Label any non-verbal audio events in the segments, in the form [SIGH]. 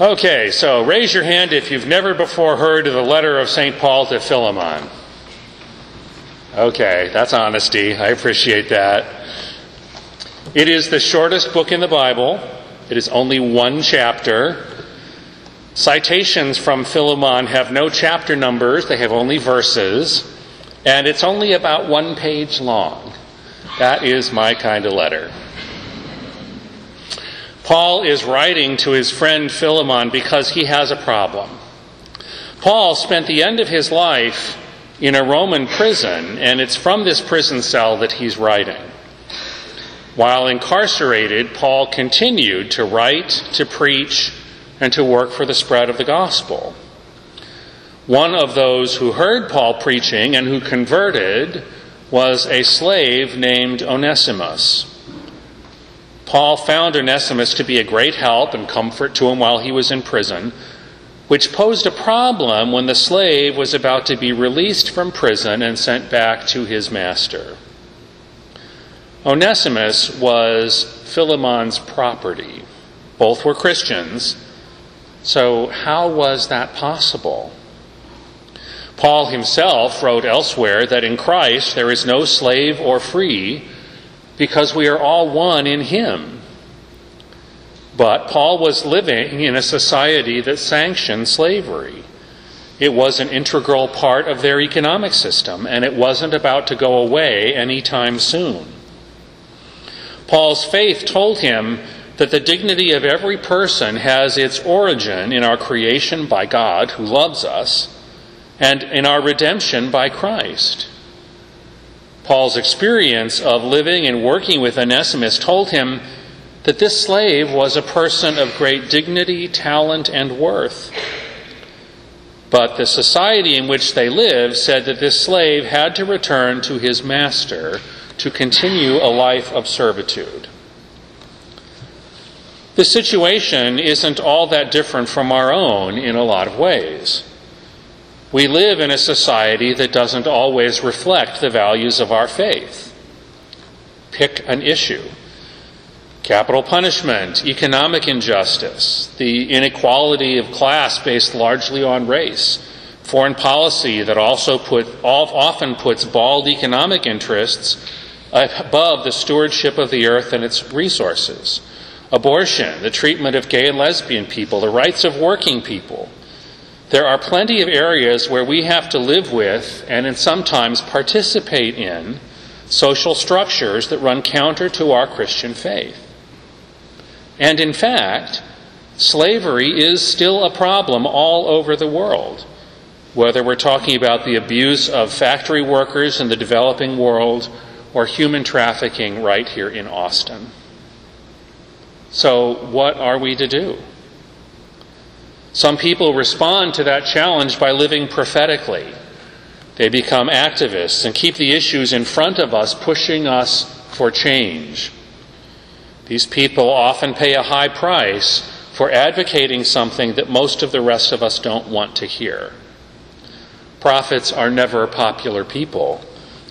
Okay, so raise your hand if you've never before heard of the letter of St. Paul to Philemon. Okay, that's honesty. I appreciate that. It is the shortest book in the Bible. It is only one chapter. Citations from Philemon have no chapter numbers, they have only verses, and it's only about one page long. That is my kind of letter. Paul is writing to his friend Philemon because he has a problem. Paul spent the end of his life in a Roman prison, and it's from this prison cell that he's writing. While incarcerated, Paul continued to write, to preach, and to work for the spread of the gospel. One of those who heard Paul preaching and who converted was a slave named Onesimus. Paul found Onesimus to be a great help and comfort to him while he was in prison, which posed a problem when the slave was about to be released from prison and sent back to his master. Onesimus was Philemon's property. Both were Christians. So, how was that possible? Paul himself wrote elsewhere that in Christ there is no slave or free because we are all one in Him. But Paul was living in a society that sanctioned slavery. It was an integral part of their economic system, and it wasn't about to go away anytime soon. Paul's faith told him that the dignity of every person has its origin in our creation by God, who loves us, and in our redemption by Christ. Paul's experience of living and working with Onesimus told him that this slave was a person of great dignity, talent, and worth. But the society in which they lived said that this slave had to return to his master to continue a life of servitude. The situation isn't all that different from our own in a lot of ways. We live in a society that doesn't always reflect the values of our faith. Pick an issue capital punishment, economic injustice, the inequality of class based largely on race, foreign policy that also put, often puts bald economic interests above the stewardship of the earth and its resources, abortion, the treatment of gay and lesbian people, the rights of working people there are plenty of areas where we have to live with and in sometimes participate in social structures that run counter to our Christian faith. And in fact, slavery is still a problem all over the world, whether we're talking about the abuse of factory workers in the developing world or human trafficking right here in Austin. So, what are we to do? Some people respond to that challenge by living prophetically. They become activists and keep the issues in front of us, pushing us for change. These people often pay a high price for advocating something that most of the rest of us don't want to hear. Prophets are never popular people.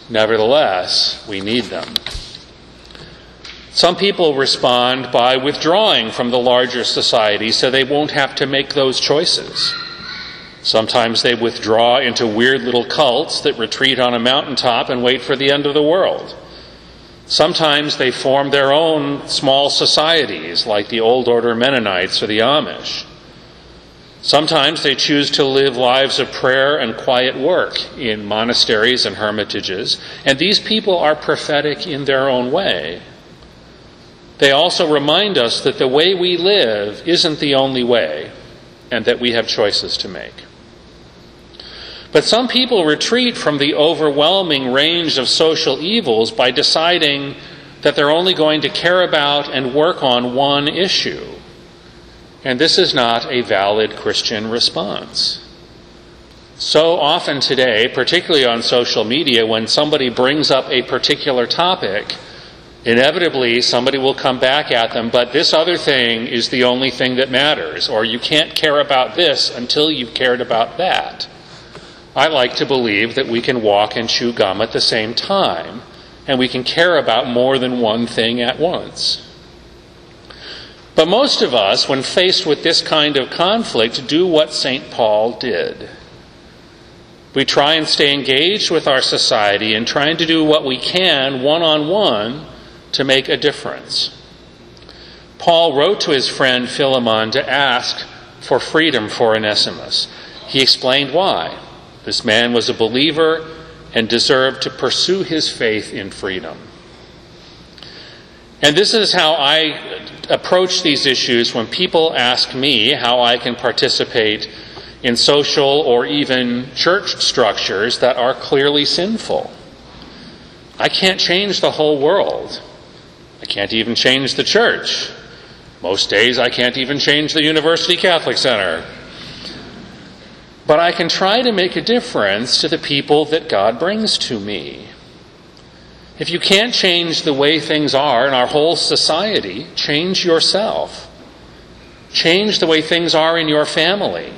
Nevertheless, we need them. Some people respond by withdrawing from the larger society so they won't have to make those choices. Sometimes they withdraw into weird little cults that retreat on a mountaintop and wait for the end of the world. Sometimes they form their own small societies, like the Old Order Mennonites or the Amish. Sometimes they choose to live lives of prayer and quiet work in monasteries and hermitages, and these people are prophetic in their own way. They also remind us that the way we live isn't the only way and that we have choices to make. But some people retreat from the overwhelming range of social evils by deciding that they're only going to care about and work on one issue. And this is not a valid Christian response. So often today, particularly on social media, when somebody brings up a particular topic, inevitably somebody will come back at them, but this other thing is the only thing that matters, or you can't care about this until you've cared about that. I like to believe that we can walk and chew gum at the same time, and we can care about more than one thing at once. But most of us, when faced with this kind of conflict, do what St. Paul did. We try and stay engaged with our society and trying to do what we can one on one to make a difference. Paul wrote to his friend Philemon to ask for freedom for Onesimus. He explained why. This man was a believer and deserved to pursue his faith in freedom. And this is how I approach these issues when people ask me how I can participate in social or even church structures that are clearly sinful. I can't change the whole world. Can't even change the church. Most days I can't even change the University Catholic Center. But I can try to make a difference to the people that God brings to me. If you can't change the way things are in our whole society, change yourself. Change the way things are in your family.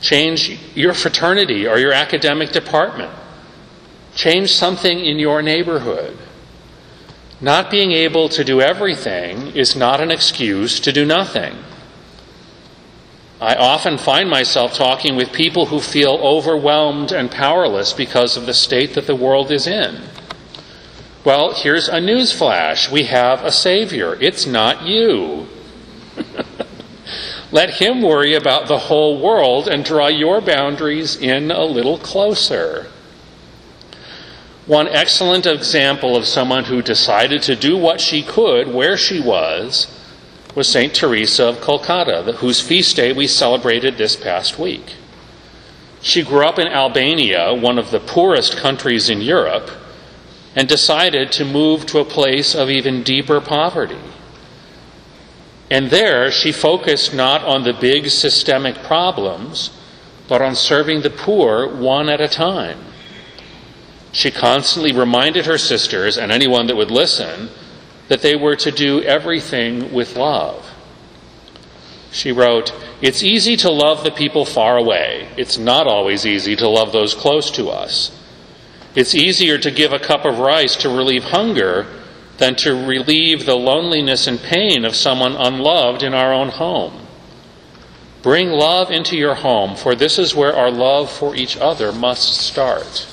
Change your fraternity or your academic department. Change something in your neighborhood. Not being able to do everything is not an excuse to do nothing. I often find myself talking with people who feel overwhelmed and powerless because of the state that the world is in. Well, here's a news flash. We have a Savior. It's not you. [LAUGHS] Let Him worry about the whole world and draw your boundaries in a little closer. One excellent example of someone who decided to do what she could where she was was St. Teresa of Calcutta, whose feast day we celebrated this past week. She grew up in Albania, one of the poorest countries in Europe, and decided to move to a place of even deeper poverty. And there she focused not on the big systemic problems, but on serving the poor one at a time. She constantly reminded her sisters and anyone that would listen that they were to do everything with love. She wrote, It's easy to love the people far away. It's not always easy to love those close to us. It's easier to give a cup of rice to relieve hunger than to relieve the loneliness and pain of someone unloved in our own home. Bring love into your home, for this is where our love for each other must start.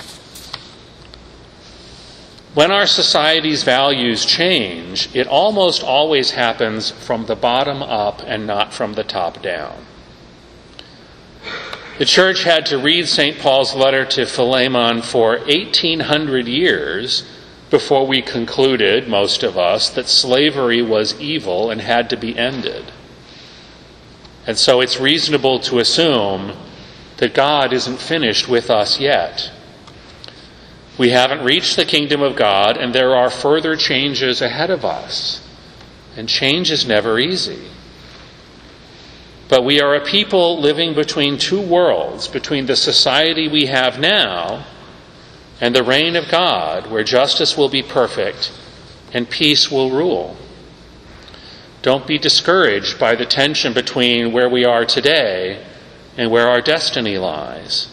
When our society's values change, it almost always happens from the bottom up and not from the top down. The church had to read St. Paul's letter to Philemon for 1800 years before we concluded, most of us, that slavery was evil and had to be ended. And so it's reasonable to assume that God isn't finished with us yet. We haven't reached the kingdom of God, and there are further changes ahead of us. And change is never easy. But we are a people living between two worlds, between the society we have now and the reign of God, where justice will be perfect and peace will rule. Don't be discouraged by the tension between where we are today and where our destiny lies.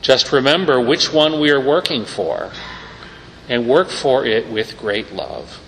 Just remember which one we are working for and work for it with great love.